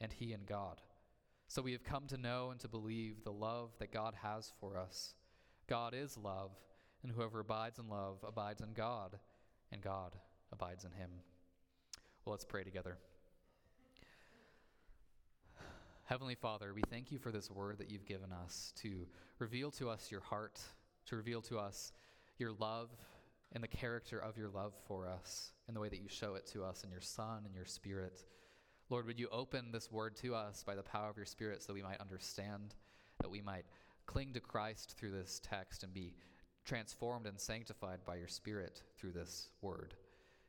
and he in God. So we have come to know and to believe the love that God has for us. God is love, and whoever abides in love abides in God, and God abides in him. Well, let's pray together. Heavenly Father, we thank you for this word that you've given us to reveal to us your heart, to reveal to us your love and the character of your love for us and the way that you show it to us in your Son and your Spirit. Lord, would you open this word to us by the power of your Spirit so we might understand, that we might cling to Christ through this text and be transformed and sanctified by your Spirit through this word.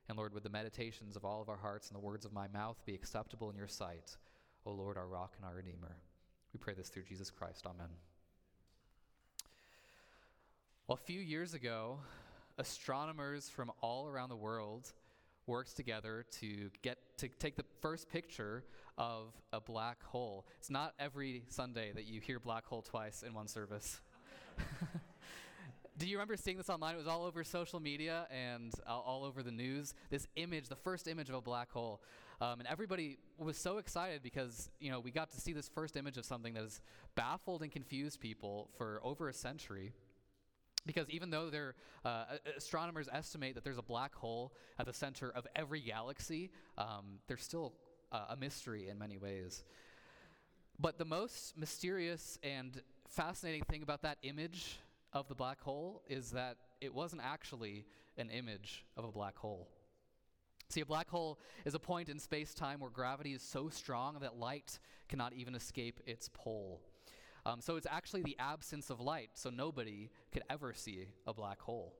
And Lord, would the meditations of all of our hearts and the words of my mouth be acceptable in your sight, O Lord, our rock and our Redeemer. We pray this through Jesus Christ. Amen. Well, a few years ago, astronomers from all around the world worked together to get to take the first picture of a black hole. It's not every Sunday that you hear black hole twice in one service. Do you remember seeing this online? It was all over social media and all over the news. This image, the first image of a black hole, um, and everybody was so excited because you know we got to see this first image of something that has baffled and confused people for over a century. Because even though uh, astronomers estimate that there's a black hole at the center of every galaxy, um, there's still uh, a mystery in many ways. But the most mysterious and fascinating thing about that image of the black hole is that it wasn't actually an image of a black hole. See, a black hole is a point in space time where gravity is so strong that light cannot even escape its pole. Um, so it's actually the absence of light, so nobody could ever see a black hole.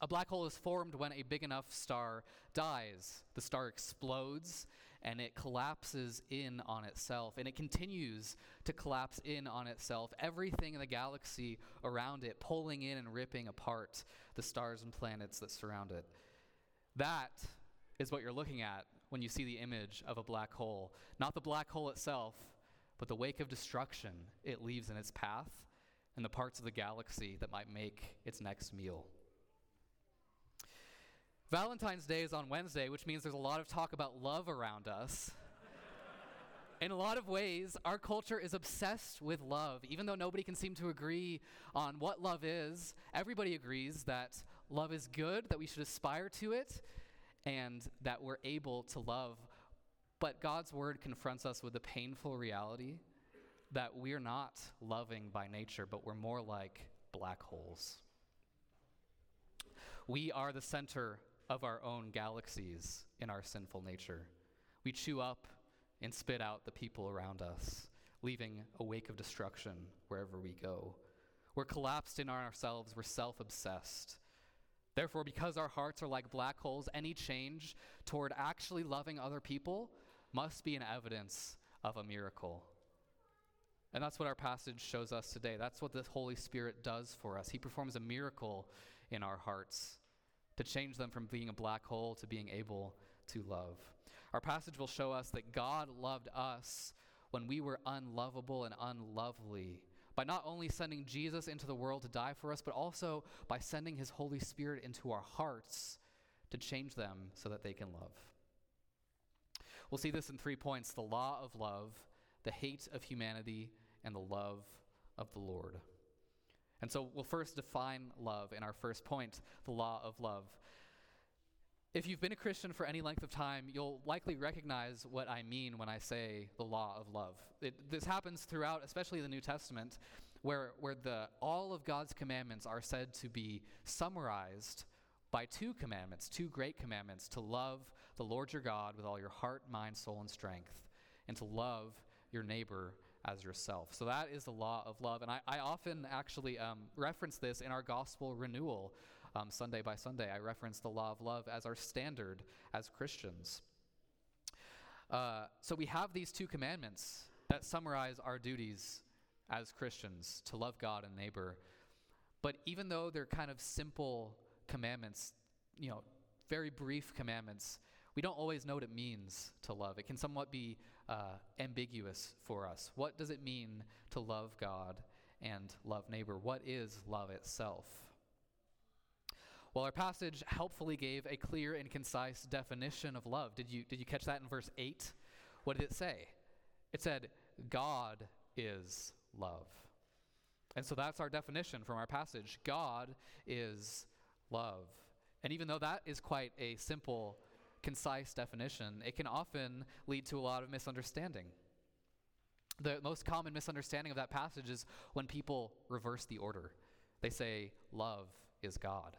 A black hole is formed when a big enough star dies. The star explodes and it collapses in on itself, and it continues to collapse in on itself. Everything in the galaxy around it pulling in and ripping apart the stars and planets that surround it. That is what you're looking at when you see the image of a black hole. Not the black hole itself, but the wake of destruction it leaves in its path and the parts of the galaxy that might make its next meal. Valentine's Day is on Wednesday, which means there's a lot of talk about love around us. In a lot of ways, our culture is obsessed with love. Even though nobody can seem to agree on what love is, everybody agrees that love is good, that we should aspire to it, and that we're able to love. But God's word confronts us with the painful reality that we're not loving by nature, but we're more like black holes. We are the center of our own galaxies in our sinful nature. We chew up and spit out the people around us, leaving a wake of destruction wherever we go. We're collapsed in ourselves, we're self obsessed. Therefore, because our hearts are like black holes, any change toward actually loving other people must be an evidence of a miracle. And that's what our passage shows us today. That's what the Holy Spirit does for us. He performs a miracle in our hearts to change them from being a black hole to being able to love. Our passage will show us that God loved us when we were unlovable and unlovely by not only sending Jesus into the world to die for us, but also by sending his Holy Spirit into our hearts to change them so that they can love. We'll see this in three points the law of love, the hate of humanity, and the love of the Lord. And so we'll first define love in our first point, the law of love. if you've been a Christian for any length of time, you'll likely recognize what I mean when I say the law of love. It, this happens throughout, especially the New Testament, where, where the, all of God's commandments are said to be summarized by two commandments, two great commandments to love the Lord your God with all your heart, mind, soul, and strength, and to love your neighbor as yourself. So that is the law of love. And I, I often actually um, reference this in our gospel renewal um, Sunday by Sunday. I reference the law of love as our standard as Christians. Uh, so we have these two commandments that summarize our duties as Christians to love God and neighbor. But even though they're kind of simple commandments, you know, very brief commandments, we don't always know what it means to love. It can somewhat be uh, ambiguous for us. What does it mean to love God and love neighbor? What is love itself? Well, our passage helpfully gave a clear and concise definition of love. Did you, did you catch that in verse 8? What did it say? It said, God is love. And so that's our definition from our passage. God is love. And even though that is quite a simple, concise definition, it can often lead to a lot of misunderstanding. The most common misunderstanding of that passage is when people reverse the order. They say, Love is God.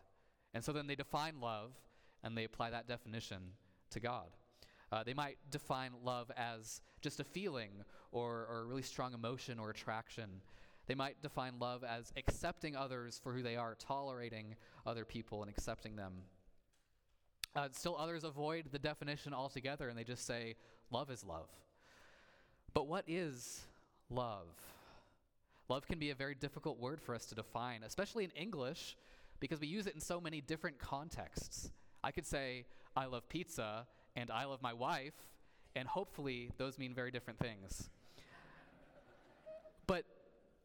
And so then they define love and they apply that definition to God. Uh, they might define love as just a feeling or, or a really strong emotion or attraction. They might define love as accepting others for who they are, tolerating other people and accepting them. Uh, still, others avoid the definition altogether and they just say, love is love. But what is love? Love can be a very difficult word for us to define, especially in English, because we use it in so many different contexts. I could say, I love pizza and I love my wife, and hopefully those mean very different things. but,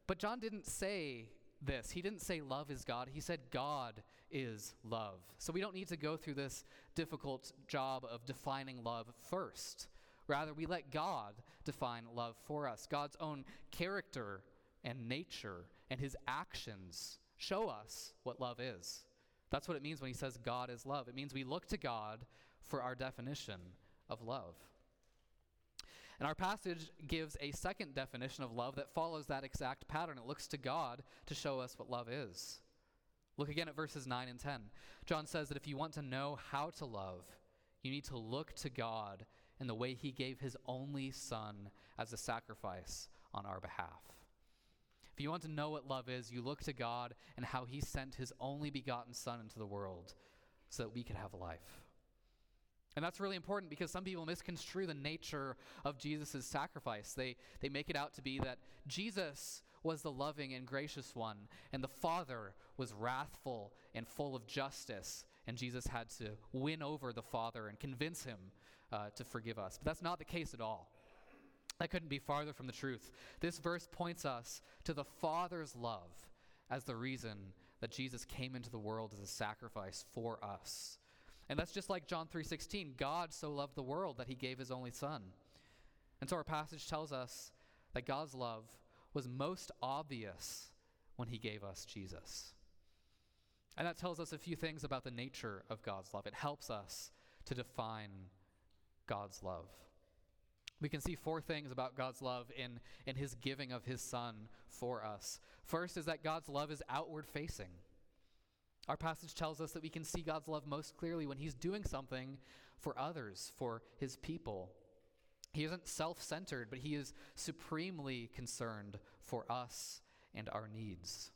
but John didn't say this. He didn't say love is God. He said God is love. So we don't need to go through this difficult job of defining love first. Rather, we let God define love for us. God's own character and nature and his actions show us what love is. That's what it means when he says God is love. It means we look to God for our definition of love. And our passage gives a second definition of love that follows that exact pattern. It looks to God to show us what love is. Look again at verses 9 and 10. John says that if you want to know how to love, you need to look to God in the way he gave his only Son as a sacrifice on our behalf. If you want to know what love is, you look to God and how He sent His only begotten Son into the world so that we could have life. And that's really important because some people misconstrue the nature of Jesus' sacrifice. They, they make it out to be that Jesus was the loving and gracious one, and the Father was wrathful and full of justice, and Jesus had to win over the Father and convince him uh, to forgive us. But that's not the case at all. That couldn't be farther from the truth. This verse points us to the Father's love as the reason that Jesus came into the world as a sacrifice for us. And that's just like John 3:16, God so loved the world that he gave his only son. And so our passage tells us that God's love was most obvious when he gave us Jesus. And that tells us a few things about the nature of God's love. It helps us to define God's love. We can see four things about God's love in, in his giving of his son for us. First is that God's love is outward facing. Our passage tells us that we can see God's love most clearly when he's doing something for others, for his people. He isn't self centered, but he is supremely concerned for us and our needs.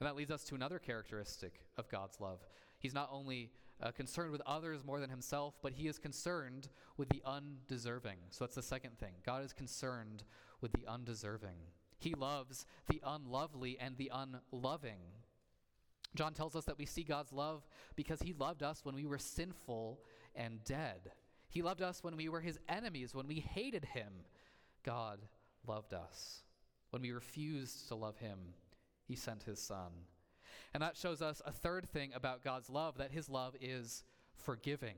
And that leads us to another characteristic of God's love. He's not only uh, concerned with others more than himself, but he is concerned with the undeserving. So that's the second thing. God is concerned with the undeserving. He loves the unlovely and the unloving. John tells us that we see God's love because he loved us when we were sinful and dead. He loved us when we were his enemies, when we hated him. God loved us. When we refused to love him, he sent his son. And that shows us a third thing about God's love that his love is forgiving.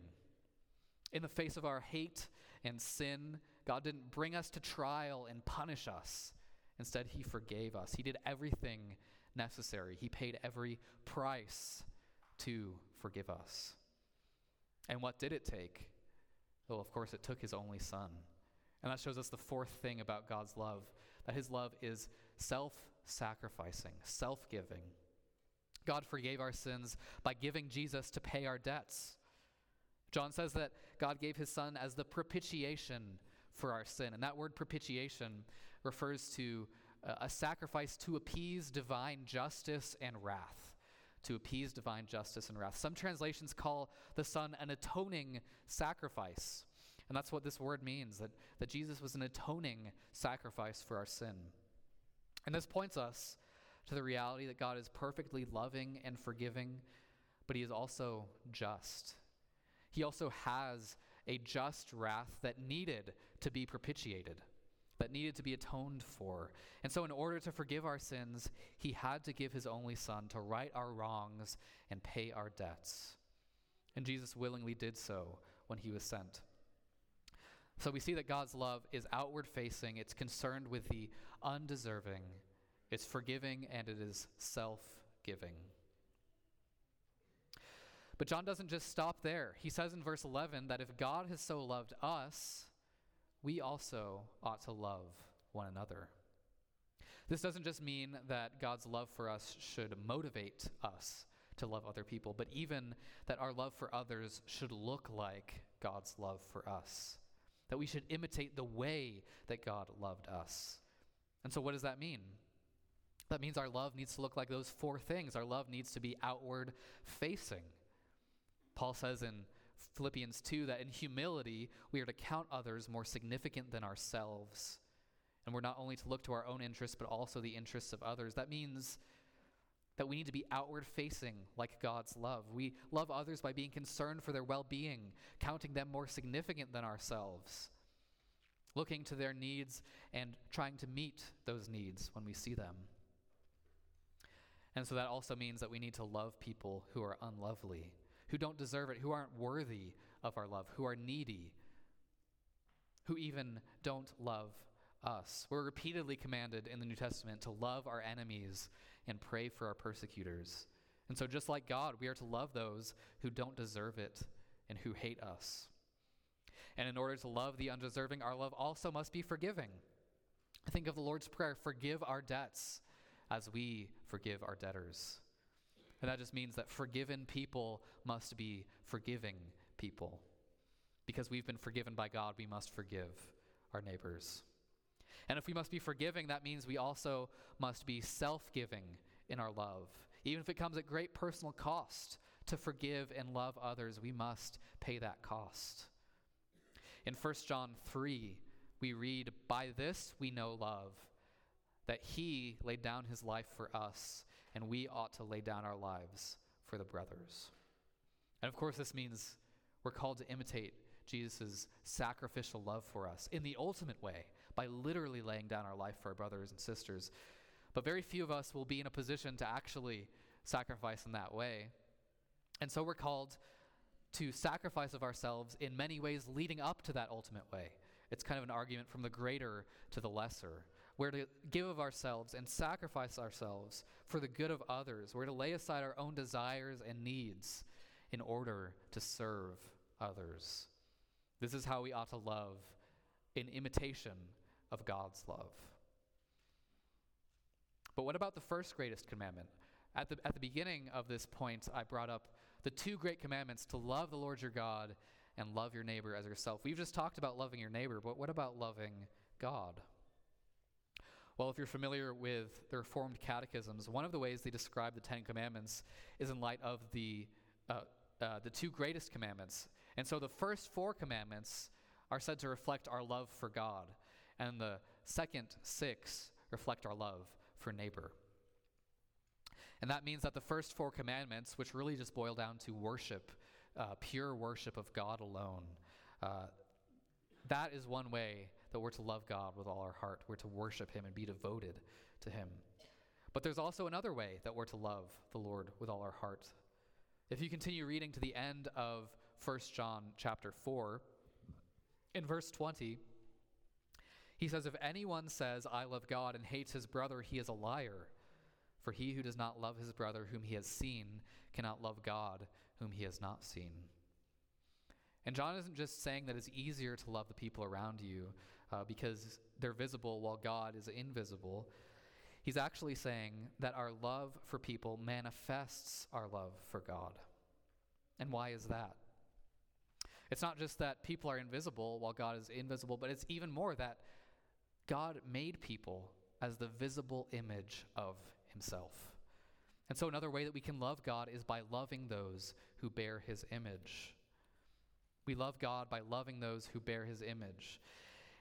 In the face of our hate and sin, God didn't bring us to trial and punish us. Instead, he forgave us. He did everything necessary, he paid every price to forgive us. And what did it take? Well, of course, it took his only son. And that shows us the fourth thing about God's love that his love is self sacrificing, self giving. God forgave our sins by giving Jesus to pay our debts. John says that God gave his son as the propitiation for our sin. And that word propitiation refers to uh, a sacrifice to appease divine justice and wrath. To appease divine justice and wrath. Some translations call the Son an atoning sacrifice. And that's what this word means that, that Jesus was an atoning sacrifice for our sin. And this points us to the reality that God is perfectly loving and forgiving, but He is also just. He also has a just wrath that needed to be propitiated, that needed to be atoned for. And so, in order to forgive our sins, He had to give His only Son to right our wrongs and pay our debts. And Jesus willingly did so when He was sent. So we see that God's love is outward facing, it's concerned with the undeserving, it's forgiving, and it is self giving. But John doesn't just stop there. He says in verse 11 that if God has so loved us, we also ought to love one another. This doesn't just mean that God's love for us should motivate us to love other people, but even that our love for others should look like God's love for us. That we should imitate the way that God loved us. And so, what does that mean? That means our love needs to look like those four things. Our love needs to be outward facing. Paul says in Philippians 2 that in humility we are to count others more significant than ourselves. And we're not only to look to our own interests, but also the interests of others. That means that we need to be outward facing like God's love. We love others by being concerned for their well being, counting them more significant than ourselves, looking to their needs and trying to meet those needs when we see them. And so that also means that we need to love people who are unlovely who don't deserve it, who aren't worthy of our love, who are needy, who even don't love us. We're repeatedly commanded in the New Testament to love our enemies and pray for our persecutors. And so, just like God, we are to love those who don't deserve it and who hate us. And in order to love the undeserving, our love also must be forgiving. Think of the Lord's Prayer forgive our debts as we forgive our debtors. And that just means that forgiven people must be forgiving people. Because we've been forgiven by God, we must forgive our neighbors. And if we must be forgiving, that means we also must be self giving in our love. Even if it comes at great personal cost to forgive and love others, we must pay that cost. In 1 John 3, we read, By this we know love, that he laid down his life for us, and we ought to lay down our lives for the brothers. And of course, this means we're called to imitate Jesus' sacrificial love for us in the ultimate way by literally laying down our life for our brothers and sisters. But very few of us will be in a position to actually sacrifice in that way. And so we're called to sacrifice of ourselves in many ways leading up to that ultimate way. It's kind of an argument from the greater to the lesser. We're to give of ourselves and sacrifice ourselves for the good of others. We're to lay aside our own desires and needs in order to serve others. This is how we ought to love in imitation of God's love. But what about the first greatest commandment? At the, at the beginning of this point, I brought up the two great commandments to love the Lord your God and love your neighbor as yourself. We've just talked about loving your neighbor, but what about loving God? Well, if you're familiar with the Reformed catechisms, one of the ways they describe the Ten Commandments is in light of the, uh, uh, the two greatest commandments. And so the first four commandments are said to reflect our love for God, and the second six reflect our love for neighbor. And that means that the first four commandments, which really just boil down to worship, uh, pure worship of God alone, uh, that is one way that we're to love God with all our heart. We're to worship Him and be devoted to Him. But there's also another way that we're to love the Lord with all our heart. If you continue reading to the end of 1 John chapter 4, in verse 20, he says, If anyone says, I love God, and hates his brother, he is a liar. For he who does not love his brother whom he has seen cannot love God whom he has not seen. And John isn't just saying that it's easier to love the people around you uh, because they're visible while God is invisible. He's actually saying that our love for people manifests our love for God. And why is that? It's not just that people are invisible while God is invisible, but it's even more that God made people as the visible image of himself. And so, another way that we can love God is by loving those who bear his image. We love God by loving those who bear his image.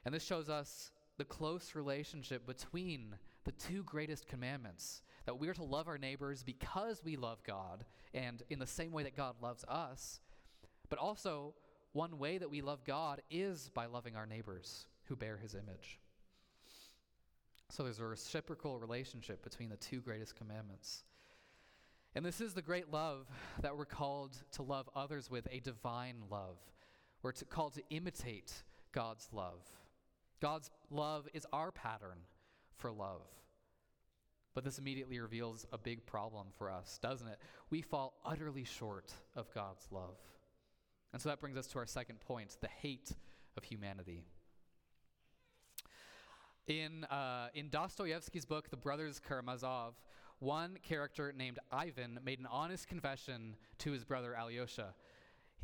And this shows us the close relationship between the two greatest commandments that we are to love our neighbors because we love God and in the same way that God loves us. But also, one way that we love God is by loving our neighbors who bear his image. So there's a reciprocal relationship between the two greatest commandments. And this is the great love that we're called to love others with, a divine love. We're to, called to imitate God's love. God's love is our pattern for love. But this immediately reveals a big problem for us, doesn't it? We fall utterly short of God's love. And so that brings us to our second point the hate of humanity. In, uh, in Dostoevsky's book, The Brothers Karamazov, one character named Ivan made an honest confession to his brother Alyosha.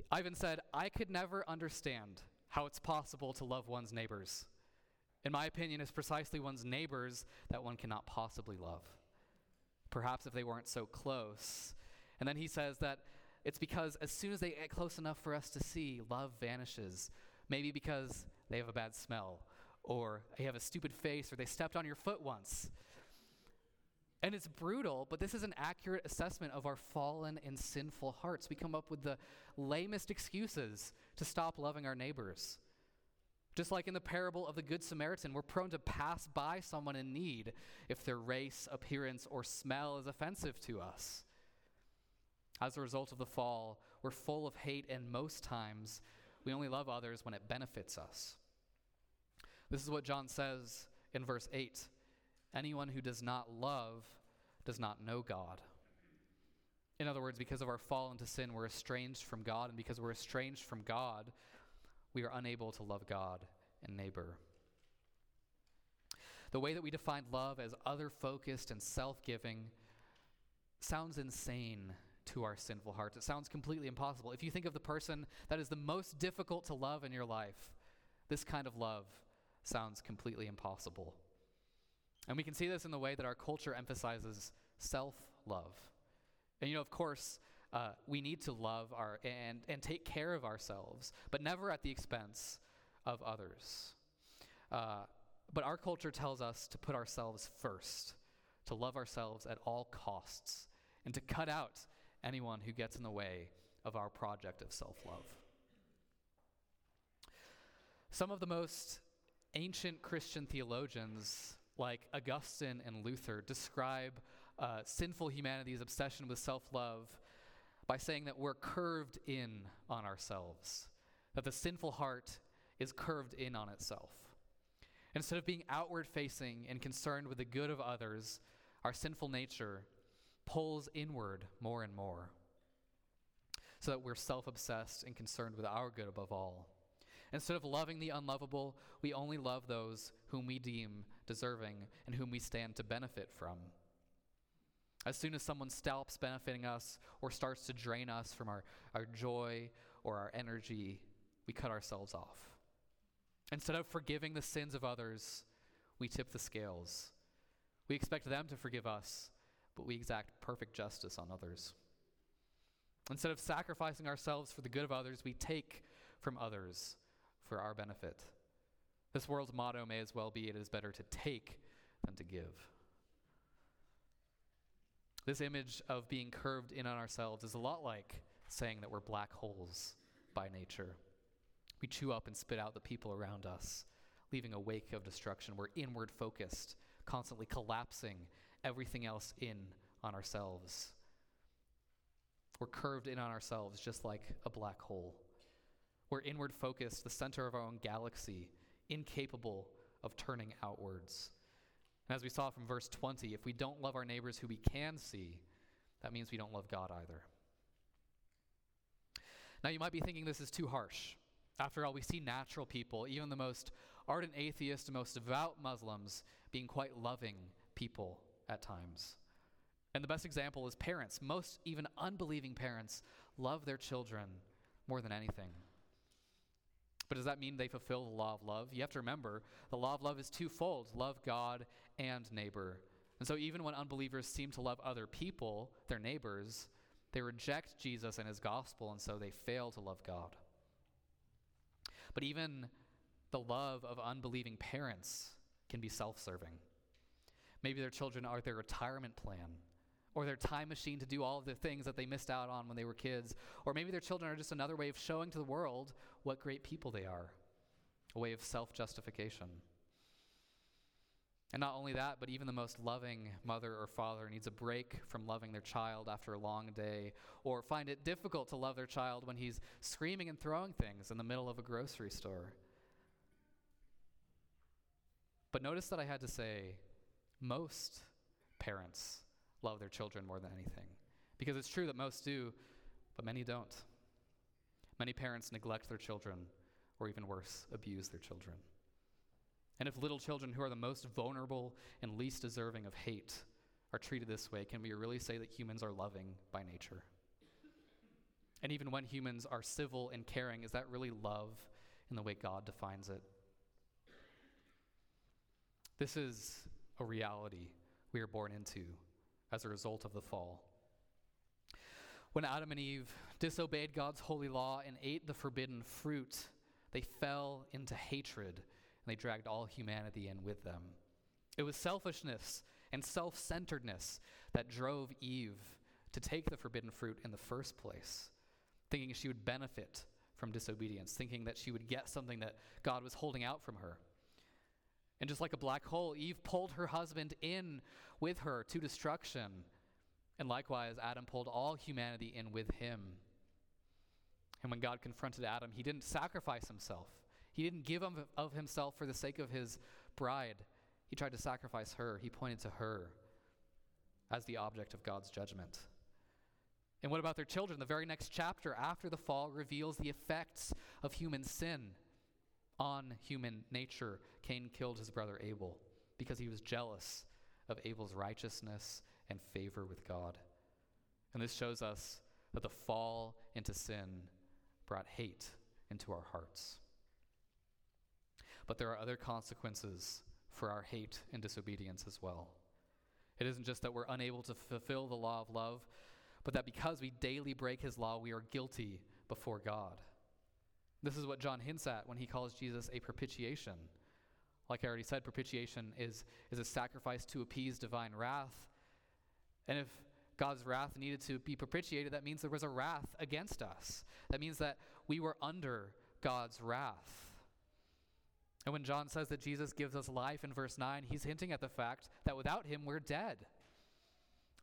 Ivan said, I could never understand how it's possible to love one's neighbors. In my opinion, is precisely one's neighbors that one cannot possibly love. Perhaps if they weren't so close. And then he says that it's because as soon as they get close enough for us to see, love vanishes. Maybe because they have a bad smell, or they have a stupid face, or they stepped on your foot once. And it's brutal, but this is an accurate assessment of our fallen and sinful hearts. We come up with the lamest excuses to stop loving our neighbors. Just like in the parable of the Good Samaritan, we're prone to pass by someone in need if their race, appearance, or smell is offensive to us. As a result of the fall, we're full of hate, and most times we only love others when it benefits us. This is what John says in verse 8 Anyone who does not love does not know God. In other words, because of our fall into sin, we're estranged from God, and because we're estranged from God, we are unable to love God and neighbor. The way that we define love as other focused and self giving sounds insane to our sinful hearts. It sounds completely impossible. If you think of the person that is the most difficult to love in your life, this kind of love sounds completely impossible. And we can see this in the way that our culture emphasizes self love. And you know, of course, uh, we need to love our and, and take care of ourselves, but never at the expense of others. Uh, but our culture tells us to put ourselves first, to love ourselves at all costs, and to cut out anyone who gets in the way of our project of self love. Some of the most ancient Christian theologians, like Augustine and Luther, describe uh, sinful humanity's obsession with self love by saying that we're curved in on ourselves, that the sinful heart is curved in on itself. Instead of being outward facing and concerned with the good of others, our sinful nature pulls inward more and more, so that we're self obsessed and concerned with our good above all. Instead of loving the unlovable, we only love those whom we deem deserving and whom we stand to benefit from. As soon as someone stops benefiting us or starts to drain us from our, our joy or our energy, we cut ourselves off. Instead of forgiving the sins of others, we tip the scales. We expect them to forgive us, but we exact perfect justice on others. Instead of sacrificing ourselves for the good of others, we take from others for our benefit. This world's motto may as well be it is better to take than to give. This image of being curved in on ourselves is a lot like saying that we're black holes by nature. We chew up and spit out the people around us, leaving a wake of destruction. We're inward focused, constantly collapsing everything else in on ourselves. We're curved in on ourselves just like a black hole. We're inward focused, the center of our own galaxy, incapable of turning outwards. As we saw from verse 20, if we don't love our neighbors who we can see, that means we don't love God either. Now, you might be thinking this is too harsh. After all, we see natural people, even the most ardent atheists and most devout Muslims, being quite loving people at times. And the best example is parents. Most, even unbelieving parents, love their children more than anything. But does that mean they fulfill the law of love? You have to remember the law of love is twofold love God and neighbor. And so, even when unbelievers seem to love other people, their neighbors, they reject Jesus and his gospel, and so they fail to love God. But even the love of unbelieving parents can be self serving. Maybe their children are their retirement plan or their time machine to do all of the things that they missed out on when they were kids. Or maybe their children are just another way of showing to the world what great people they are, a way of self justification. And not only that, but even the most loving mother or father needs a break from loving their child after a long day, or find it difficult to love their child when he's screaming and throwing things in the middle of a grocery store. But notice that I had to say, most parents love their children more than anything. Because it's true that most do, but many don't. Many parents neglect their children, or even worse, abuse their children. And if little children who are the most vulnerable and least deserving of hate are treated this way, can we really say that humans are loving by nature? And even when humans are civil and caring, is that really love in the way God defines it? This is a reality we are born into as a result of the fall. When Adam and Eve disobeyed God's holy law and ate the forbidden fruit, they fell into hatred they dragged all humanity in with them. It was selfishness and self centeredness that drove Eve to take the forbidden fruit in the first place, thinking she would benefit from disobedience, thinking that she would get something that God was holding out from her. And just like a black hole, Eve pulled her husband in with her to destruction. And likewise, Adam pulled all humanity in with him. And when God confronted Adam, he didn't sacrifice himself. He didn't give of himself for the sake of his bride. He tried to sacrifice her. He pointed to her as the object of God's judgment. And what about their children? The very next chapter after the fall reveals the effects of human sin on human nature. Cain killed his brother Abel because he was jealous of Abel's righteousness and favor with God. And this shows us that the fall into sin brought hate into our hearts. But there are other consequences for our hate and disobedience as well. It isn't just that we're unable to fulfill the law of love, but that because we daily break his law, we are guilty before God. This is what John hints at when he calls Jesus a propitiation. Like I already said, propitiation is, is a sacrifice to appease divine wrath. And if God's wrath needed to be propitiated, that means there was a wrath against us. That means that we were under God's wrath. And when John says that Jesus gives us life in verse 9, he's hinting at the fact that without him, we're dead.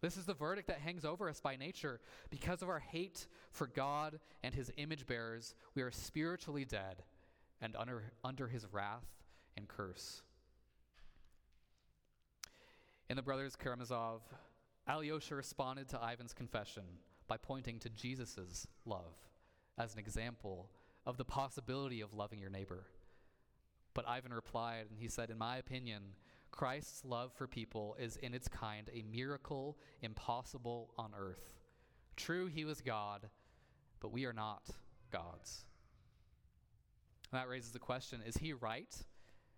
This is the verdict that hangs over us by nature. Because of our hate for God and his image bearers, we are spiritually dead and under, under his wrath and curse. In the Brothers Karamazov, Alyosha responded to Ivan's confession by pointing to Jesus' love as an example of the possibility of loving your neighbor. But Ivan replied, and he said, In my opinion, Christ's love for people is in its kind a miracle impossible on earth. True, he was God, but we are not gods. And that raises the question is he right?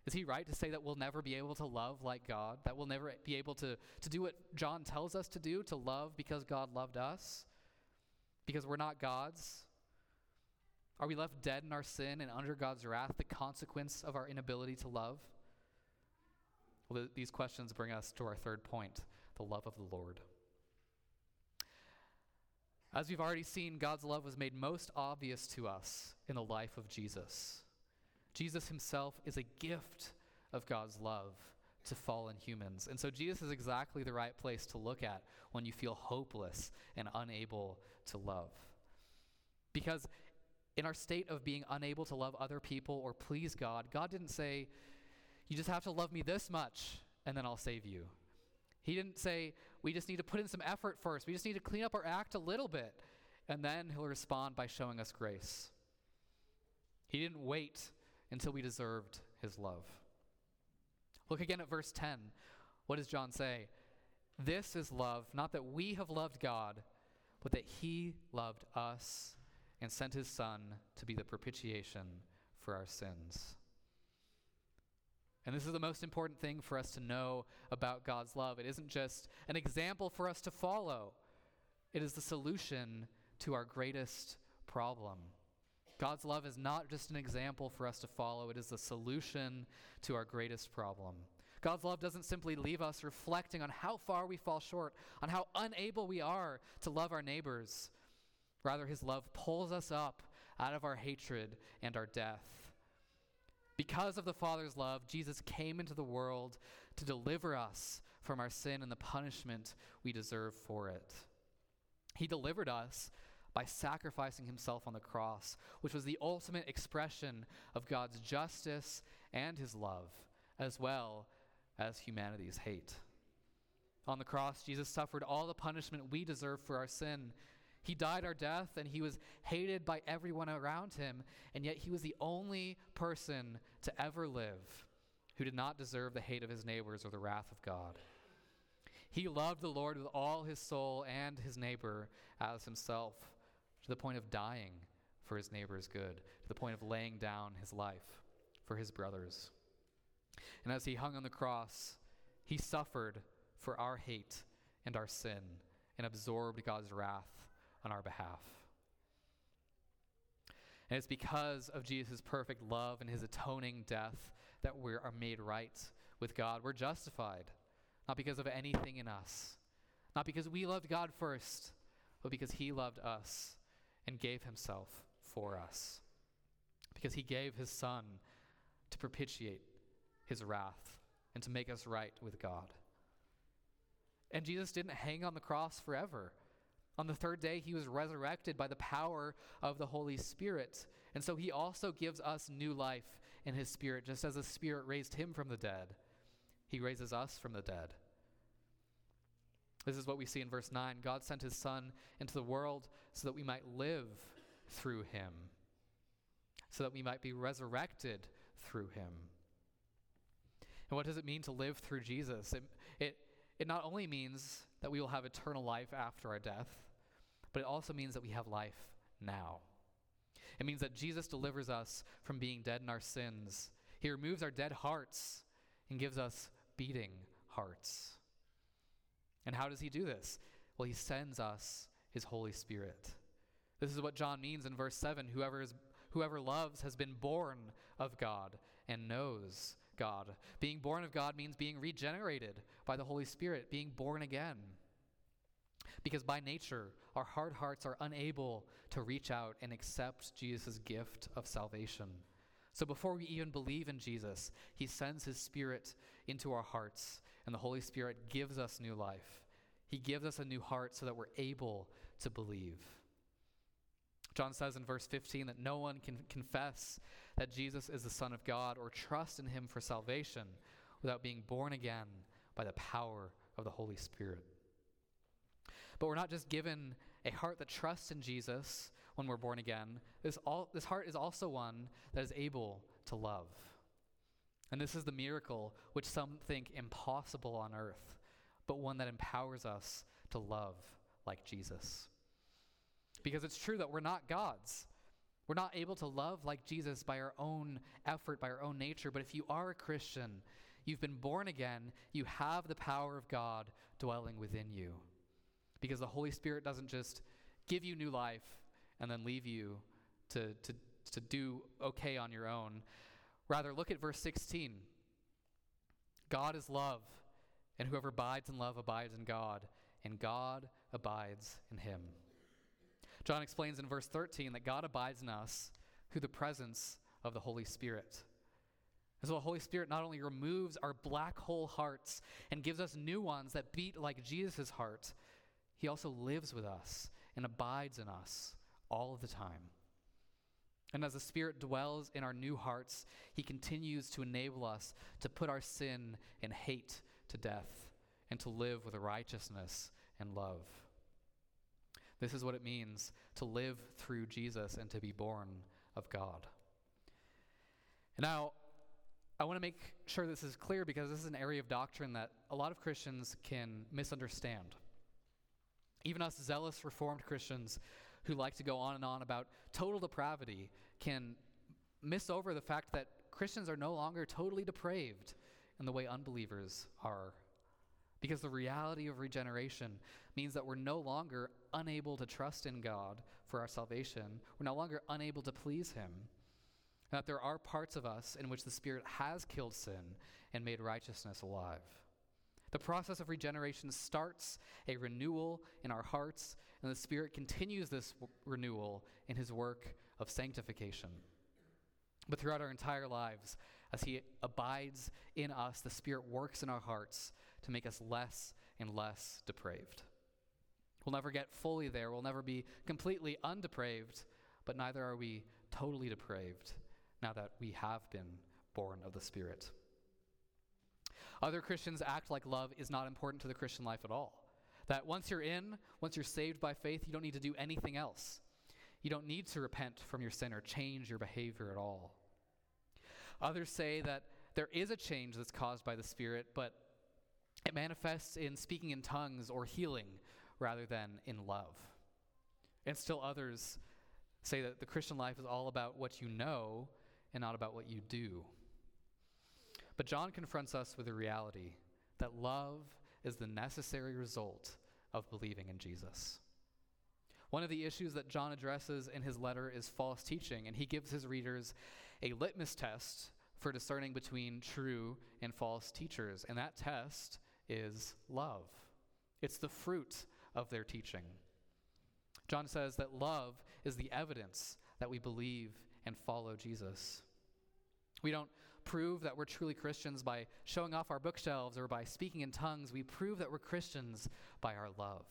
Is he right to say that we'll never be able to love like God? That we'll never be able to, to do what John tells us to do, to love because God loved us? Because we're not gods? Are we left dead in our sin and under God's wrath, the consequence of our inability to love? Well, th- these questions bring us to our third point the love of the Lord. As we've already seen, God's love was made most obvious to us in the life of Jesus. Jesus himself is a gift of God's love to fallen humans. And so Jesus is exactly the right place to look at when you feel hopeless and unable to love. Because in our state of being unable to love other people or please God, God didn't say, you just have to love me this much, and then I'll save you. He didn't say, we just need to put in some effort first. We just need to clean up our act a little bit, and then he'll respond by showing us grace. He didn't wait until we deserved his love. Look again at verse 10. What does John say? This is love, not that we have loved God, but that he loved us and sent his Son to be the propitiation for our sins. And this is the most important thing for us to know about God's love. It isn't just an example for us to follow, it is the solution to our greatest problem. God's love is not just an example for us to follow, it is the solution to our greatest problem. God's love doesn't simply leave us reflecting on how far we fall short, on how unable we are to love our neighbors. Rather, His love pulls us up out of our hatred and our death. Because of the Father's love, Jesus came into the world to deliver us from our sin and the punishment we deserve for it. He delivered us by sacrificing himself on the cross, which was the ultimate expression of God's justice and his love, as well as humanity's hate. On the cross, Jesus suffered all the punishment we deserve for our sin. He died our death and he was hated by everyone around him, and yet he was the only person to ever live who did not deserve the hate of his neighbors or the wrath of God. He loved the Lord with all his soul and his neighbor as himself, to the point of dying for his neighbor's good, to the point of laying down his life for his brothers. And as he hung on the cross, he suffered for our hate and our sin and absorbed God's wrath on our behalf. And it's because of Jesus' perfect love and his atoning death that we are made right with God. We're justified, not because of anything in us, not because we loved God first, but because he loved us and gave himself for us. Because he gave his son to propitiate his wrath and to make us right with God. And Jesus didn't hang on the cross forever. On the third day, he was resurrected by the power of the Holy Spirit. And so he also gives us new life in his spirit, just as the Spirit raised him from the dead. He raises us from the dead. This is what we see in verse 9. God sent his Son into the world so that we might live through him, so that we might be resurrected through him. And what does it mean to live through Jesus? It, it, it not only means that we will have eternal life after our death, but it also means that we have life now. It means that Jesus delivers us from being dead in our sins. He removes our dead hearts and gives us beating hearts. And how does he do this? Well, he sends us his Holy Spirit. This is what John means in verse 7 whoever, is, whoever loves has been born of God and knows God. Being born of God means being regenerated by the Holy Spirit, being born again. Because by nature, our hard hearts are unable to reach out and accept Jesus' gift of salvation. So before we even believe in Jesus, he sends his Spirit into our hearts, and the Holy Spirit gives us new life. He gives us a new heart so that we're able to believe. John says in verse 15 that no one can confess that Jesus is the Son of God or trust in him for salvation without being born again by the power of the Holy Spirit. But we're not just given a heart that trusts in Jesus when we're born again. This, all, this heart is also one that is able to love. And this is the miracle which some think impossible on earth, but one that empowers us to love like Jesus. Because it's true that we're not gods. We're not able to love like Jesus by our own effort, by our own nature. But if you are a Christian, you've been born again, you have the power of God dwelling within you. Because the Holy Spirit doesn't just give you new life and then leave you to, to, to do okay on your own. Rather, look at verse 16. God is love, and whoever abides in love abides in God, and God abides in him. John explains in verse 13 that God abides in us through the presence of the Holy Spirit. And so the Holy Spirit not only removes our black hole hearts and gives us new ones that beat like Jesus' heart, he also lives with us and abides in us all the time. And as the Spirit dwells in our new hearts, He continues to enable us to put our sin and hate to death and to live with righteousness and love. This is what it means to live through Jesus and to be born of God. Now, I want to make sure this is clear because this is an area of doctrine that a lot of Christians can misunderstand. Even us zealous Reformed Christians who like to go on and on about total depravity can miss over the fact that Christians are no longer totally depraved in the way unbelievers are. Because the reality of regeneration means that we're no longer unable to trust in God for our salvation. We're no longer unable to please Him. That there are parts of us in which the Spirit has killed sin and made righteousness alive. The process of regeneration starts a renewal in our hearts, and the Spirit continues this w- renewal in His work of sanctification. But throughout our entire lives, as He abides in us, the Spirit works in our hearts to make us less and less depraved. We'll never get fully there, we'll never be completely undepraved, but neither are we totally depraved now that we have been born of the Spirit. Other Christians act like love is not important to the Christian life at all. That once you're in, once you're saved by faith, you don't need to do anything else. You don't need to repent from your sin or change your behavior at all. Others say that there is a change that's caused by the Spirit, but it manifests in speaking in tongues or healing rather than in love. And still others say that the Christian life is all about what you know and not about what you do. But John confronts us with the reality that love is the necessary result of believing in Jesus. One of the issues that John addresses in his letter is false teaching, and he gives his readers a litmus test for discerning between true and false teachers. And that test is love, it's the fruit of their teaching. John says that love is the evidence that we believe and follow Jesus. We don't prove that we're truly Christians by showing off our bookshelves or by speaking in tongues. We prove that we're Christians by our love.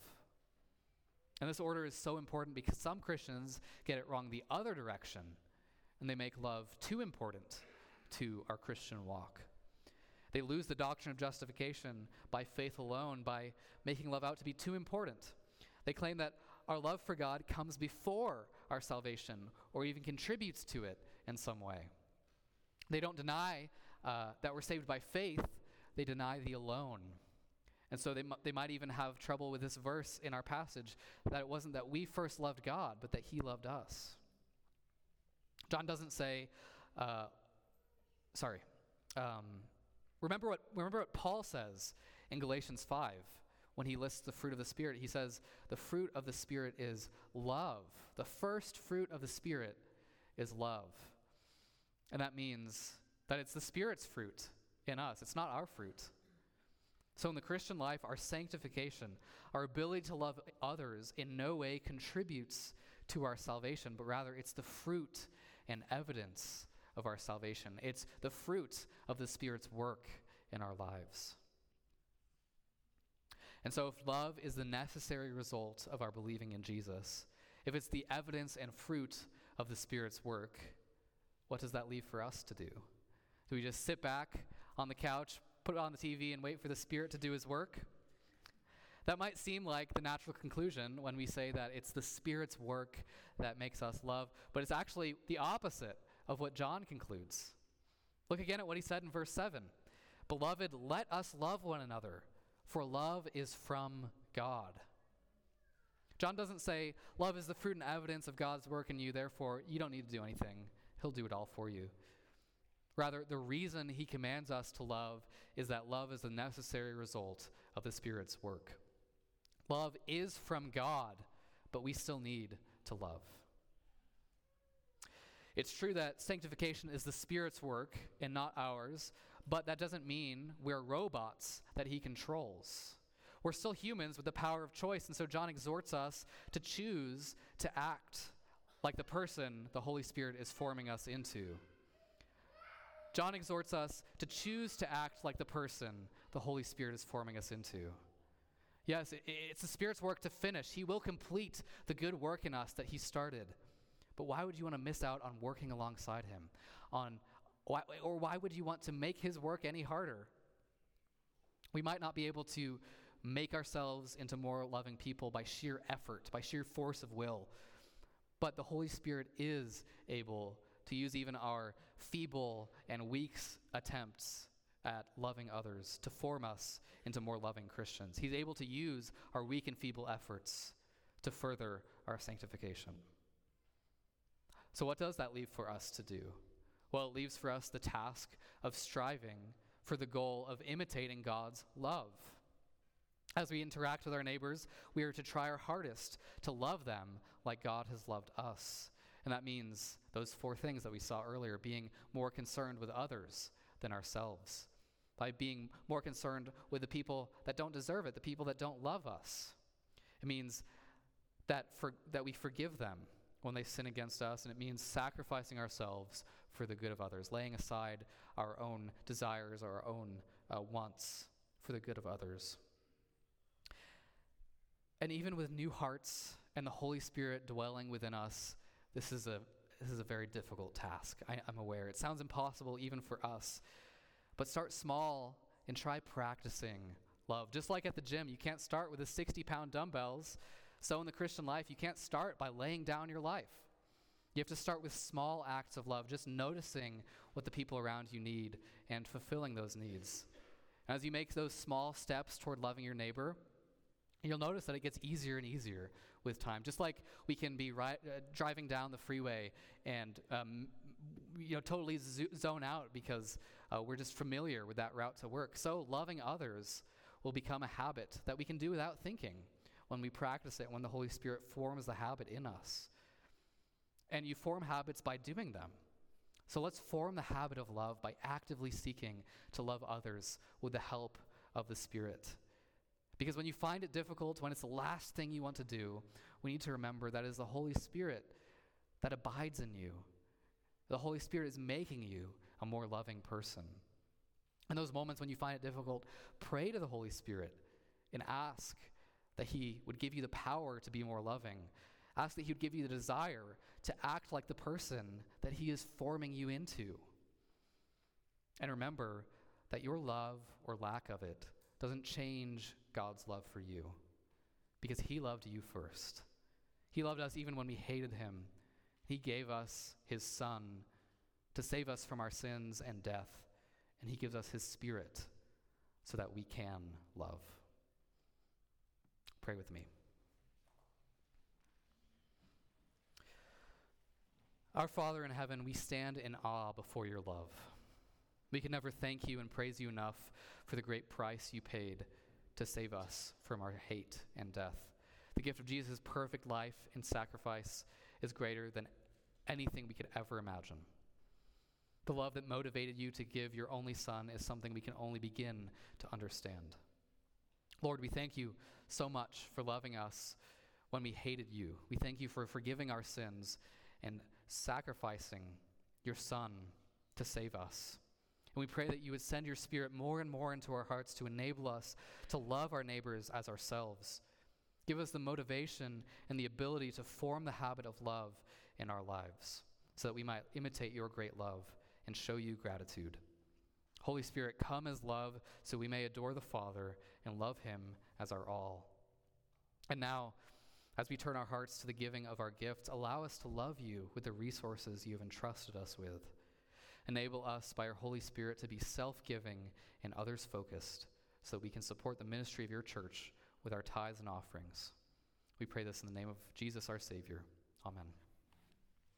And this order is so important because some Christians get it wrong the other direction, and they make love too important to our Christian walk. They lose the doctrine of justification by faith alone by making love out to be too important. They claim that our love for God comes before our salvation or even contributes to it in some way. They don't deny uh, that we're saved by faith, they deny the alone. And so they, they might even have trouble with this verse in our passage that it wasn't that we first loved God, but that He loved us. John doesn't say, uh, sorry. Um, remember what remember what Paul says in Galatians five when he lists the fruit of the Spirit. He says the fruit of the Spirit is love. The first fruit of the Spirit is love, and that means that it's the Spirit's fruit in us. It's not our fruit. So, in the Christian life, our sanctification, our ability to love others, in no way contributes to our salvation, but rather it's the fruit and evidence of our salvation. It's the fruit of the Spirit's work in our lives. And so, if love is the necessary result of our believing in Jesus, if it's the evidence and fruit of the Spirit's work, what does that leave for us to do? Do we just sit back on the couch, put it on the TV, and wait for the Spirit to do His work? That might seem like the natural conclusion when we say that it's the Spirit's work that makes us love, but it's actually the opposite of what John concludes. Look again at what he said in verse 7 Beloved, let us love one another, for love is from God. John doesn't say, Love is the fruit and evidence of God's work in you, therefore you don't need to do anything. He'll do it all for you. Rather, the reason he commands us to love is that love is a necessary result of the Spirit's work. Love is from God, but we still need to love. It's true that sanctification is the Spirit's work and not ours, but that doesn't mean we're robots that He controls. We're still humans with the power of choice, and so John exhorts us to choose to act like the person the Holy Spirit is forming us into. John exhorts us to choose to act like the person the Holy Spirit is forming us into. Yes, it's the Spirit's work to finish. He will complete the good work in us that He started. But why would you want to miss out on working alongside Him? On, or why would you want to make His work any harder? We might not be able to make ourselves into more loving people by sheer effort, by sheer force of will. But the Holy Spirit is able to use even our feeble and weak attempts at loving others to form us into more loving Christians. He's able to use our weak and feeble efforts to further our sanctification. So, what does that leave for us to do? Well, it leaves for us the task of striving for the goal of imitating God's love. As we interact with our neighbors, we are to try our hardest to love them like God has loved us. And that means those four things that we saw earlier being more concerned with others than ourselves, by being more concerned with the people that don't deserve it, the people that don't love us. It means that, for, that we forgive them when they sin against us, and it means sacrificing ourselves for the good of others, laying aside our own desires or our own uh, wants for the good of others. And even with new hearts and the Holy Spirit dwelling within us, this is a, this is a very difficult task. I, I'm aware. It sounds impossible even for us. But start small and try practicing love. Just like at the gym, you can't start with the 60 pound dumbbells so, in the Christian life, you can't start by laying down your life. You have to start with small acts of love, just noticing what the people around you need and fulfilling those needs. As you make those small steps toward loving your neighbor, you'll notice that it gets easier and easier with time. Just like we can be ri- uh, driving down the freeway and um, you know totally zo- zone out because uh, we're just familiar with that route to work. So loving others will become a habit that we can do without thinking when we practice it, when the Holy Spirit forms the habit in us. And you form habits by doing them. So let's form the habit of love by actively seeking to love others with the help of the Spirit. Because when you find it difficult, when it's the last thing you want to do, we need to remember that it is the Holy Spirit that abides in you. The Holy Spirit is making you a more loving person. In those moments when you find it difficult, pray to the Holy Spirit and ask that He would give you the power to be more loving. Ask that He would give you the desire to act like the person that He is forming you into. And remember that your love or lack of it doesn't change God's love for you because He loved you first. He loved us even when we hated Him. He gave us His Son to save us from our sins and death, and He gives us His Spirit so that we can love. Pray with me. Our Father in heaven, we stand in awe before your love. We can never thank you and praise you enough for the great price you paid to save us from our hate and death. The gift of Jesus' perfect life and sacrifice is greater than anything we could ever imagine. The love that motivated you to give your only Son is something we can only begin to understand. Lord, we thank you so much for loving us when we hated you. We thank you for forgiving our sins and sacrificing your Son to save us. And we pray that you would send your Spirit more and more into our hearts to enable us to love our neighbors as ourselves. Give us the motivation and the ability to form the habit of love in our lives so that we might imitate your great love and show you gratitude. Holy Spirit, come as love so we may adore the Father and love him as our all. And now, as we turn our hearts to the giving of our gifts, allow us to love you with the resources you have entrusted us with. Enable us by your Holy Spirit to be self giving and others focused so that we can support the ministry of your church with our tithes and offerings. We pray this in the name of Jesus, our Savior. Amen.